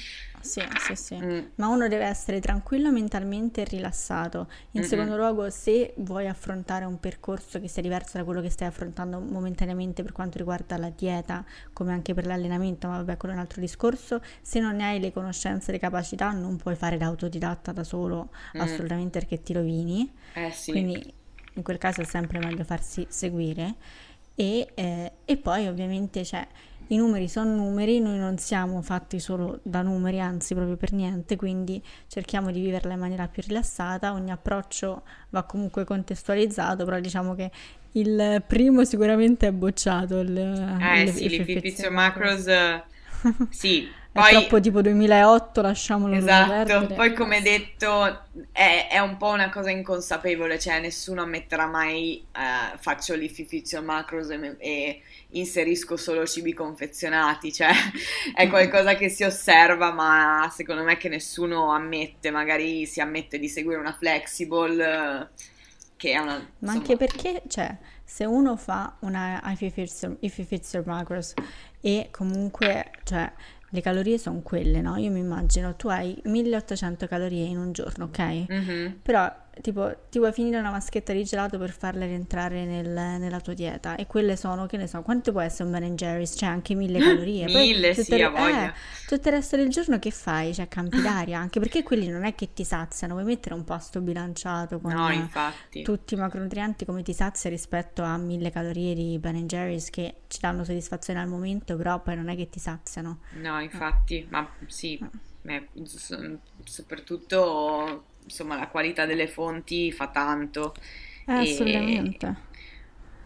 Sì, sì, sì. Mm, Ma uno deve essere tranquillo mentalmente e rilassato. In mm, mm. secondo luogo, se vuoi affrontare un percorso che sia diverso da quello che stai affrontando momentaneamente per quanto riguarda la dieta, come anche per l'allenamento, ma vabbè, quello è un altro discorso, se non ne hai le conoscenze e le capacità, non puoi fare da autodidatta da solo, Mm. assolutamente perché ti rovini. Eh sì, Quindi in quel caso è sempre meglio farsi seguire. E, eh, e poi ovviamente cioè, i numeri sono numeri, noi non siamo fatti solo da numeri, anzi proprio per niente, quindi cerchiamo di viverla in maniera più rilassata, ogni approccio va comunque contestualizzato, però diciamo che il primo sicuramente è bocciato. Il, eh il, sì, il Fifizio Macros, sì, poi, è troppo tipo 2008, lasciamolo Esatto, poi come detto è, è, un po' una cosa inconsapevole, cioè nessuno ammetterà mai eh, faccio l'ififizio macros e, e, inserisco solo cibi confezionati, cioè è qualcosa che si osserva ma secondo me che nessuno ammette, magari si ammette di seguire una flexible che è una... Ma anche perché, cioè, se uno fa una ififizio macros e comunque, cioè le calorie sono quelle, no? Io mi immagino, tu hai 1800 calorie in un giorno, ok? Mm-hmm. Però tipo ti vuoi finire una maschetta di gelato per farla rientrare nel, nella tua dieta e quelle sono, che ne so, quanto può essere un Ben Jerry's? Cioè anche mille calorie. mille, Poi, sì, a voglia. Eh, tutto il resto del giorno che fai? Cioè campi d'aria, anche perché quelli non è che ti saziano, vuoi mettere un pasto bilanciato con no, tutti i macronutrienti come ti sazia rispetto a mille calorie di Ben Jerry's che ci danno soddisfazione al momento, però poi non è che ti saziano. No, infatti, ma sì, eh. soprattutto insomma la qualità delle fonti fa tanto. Eh, e, assolutamente.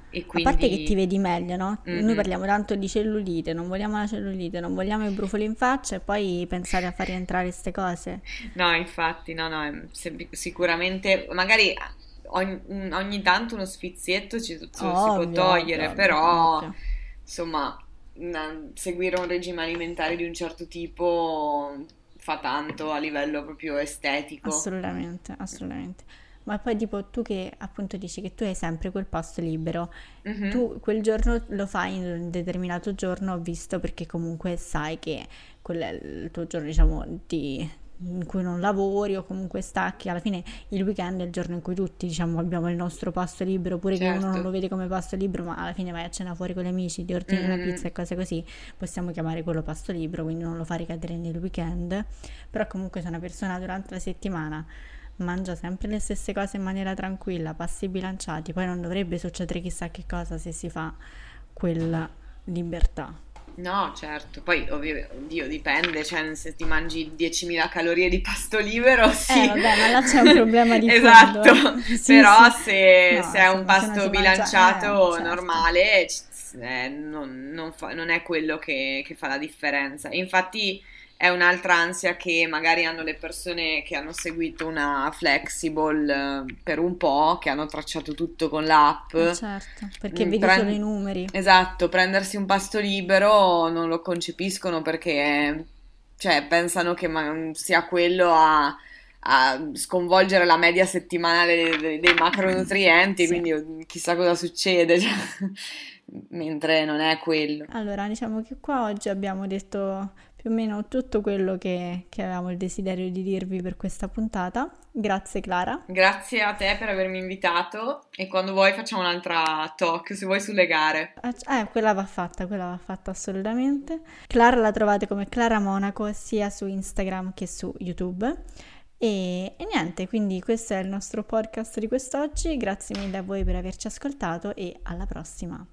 E quindi... A parte che ti vedi meglio, no? Mm-hmm. Noi parliamo tanto di cellulite, non vogliamo la cellulite, non vogliamo i brufoli in faccia e poi pensare a far rientrare queste cose. No, infatti, no, no, sicuramente, magari ogni, ogni tanto uno sfizietto ci, ovvio, si può togliere, ovvio, però ovvio. insomma, una, seguire un regime alimentare di un certo tipo fa tanto a livello proprio estetico. Assolutamente, assolutamente. Ma poi tipo tu che appunto dici che tu hai sempre quel posto libero, mm-hmm. tu quel giorno lo fai in un determinato giorno visto perché comunque sai che quello è il tuo giorno diciamo di in cui non lavori o comunque stacchi, alla fine il weekend è il giorno in cui tutti diciamo abbiamo il nostro pasto libero, pure certo. che uno non certo. lo vede come pasto libero, ma alla fine vai a cena fuori con gli amici, ti ordini mm-hmm. una pizza e cose così, possiamo chiamare quello pasto libero, quindi non lo fa ricadere nel weekend, però comunque se una persona durante la settimana mangia sempre le stesse cose in maniera tranquilla, passi bilanciati, poi non dovrebbe succedere chissà che cosa se si fa quella libertà. No, certo, poi ovvio, dipende, cioè se ti mangi 10.000 calorie di pasto libero, sì. Eh, vabbè, ma là c'è un problema di Esatto, fondo, eh. sì, però sì. se, no, se è un pasto bilanciato mangia, eh, certo. normale, eh, non, non, fa, non, è quello che, che fa la differenza. Infatti è un'altra ansia che magari hanno le persone che hanno seguito una flexible eh, per un po', che hanno tracciato tutto con l'app. Eh certo, perché mm, vedi Prend- solo i numeri. Esatto, prendersi un pasto libero non lo concepiscono perché cioè, pensano che ma- sia quello a, a, sconvolgere la media settimanale dei, dei macronutrienti, sì. quindi chissà cosa succede. Cioè, mentre non è quello. Allora, diciamo che qua oggi abbiamo detto più o meno tutto quello che, che, avevamo il desiderio di dirvi per questa puntata. Grazie Clara. Grazie a te per avermi invitato e quando vuoi facciamo un'altra talk, se vuoi, sulle gare. Eh, quella va fatta, quella va fatta assolutamente. Clara la trovate come Clara Monaco sia su Instagram che su YouTube. E, e, niente, quindi questo è il nostro podcast di quest'oggi. Grazie mille a voi per averci ascoltato e alla prossima.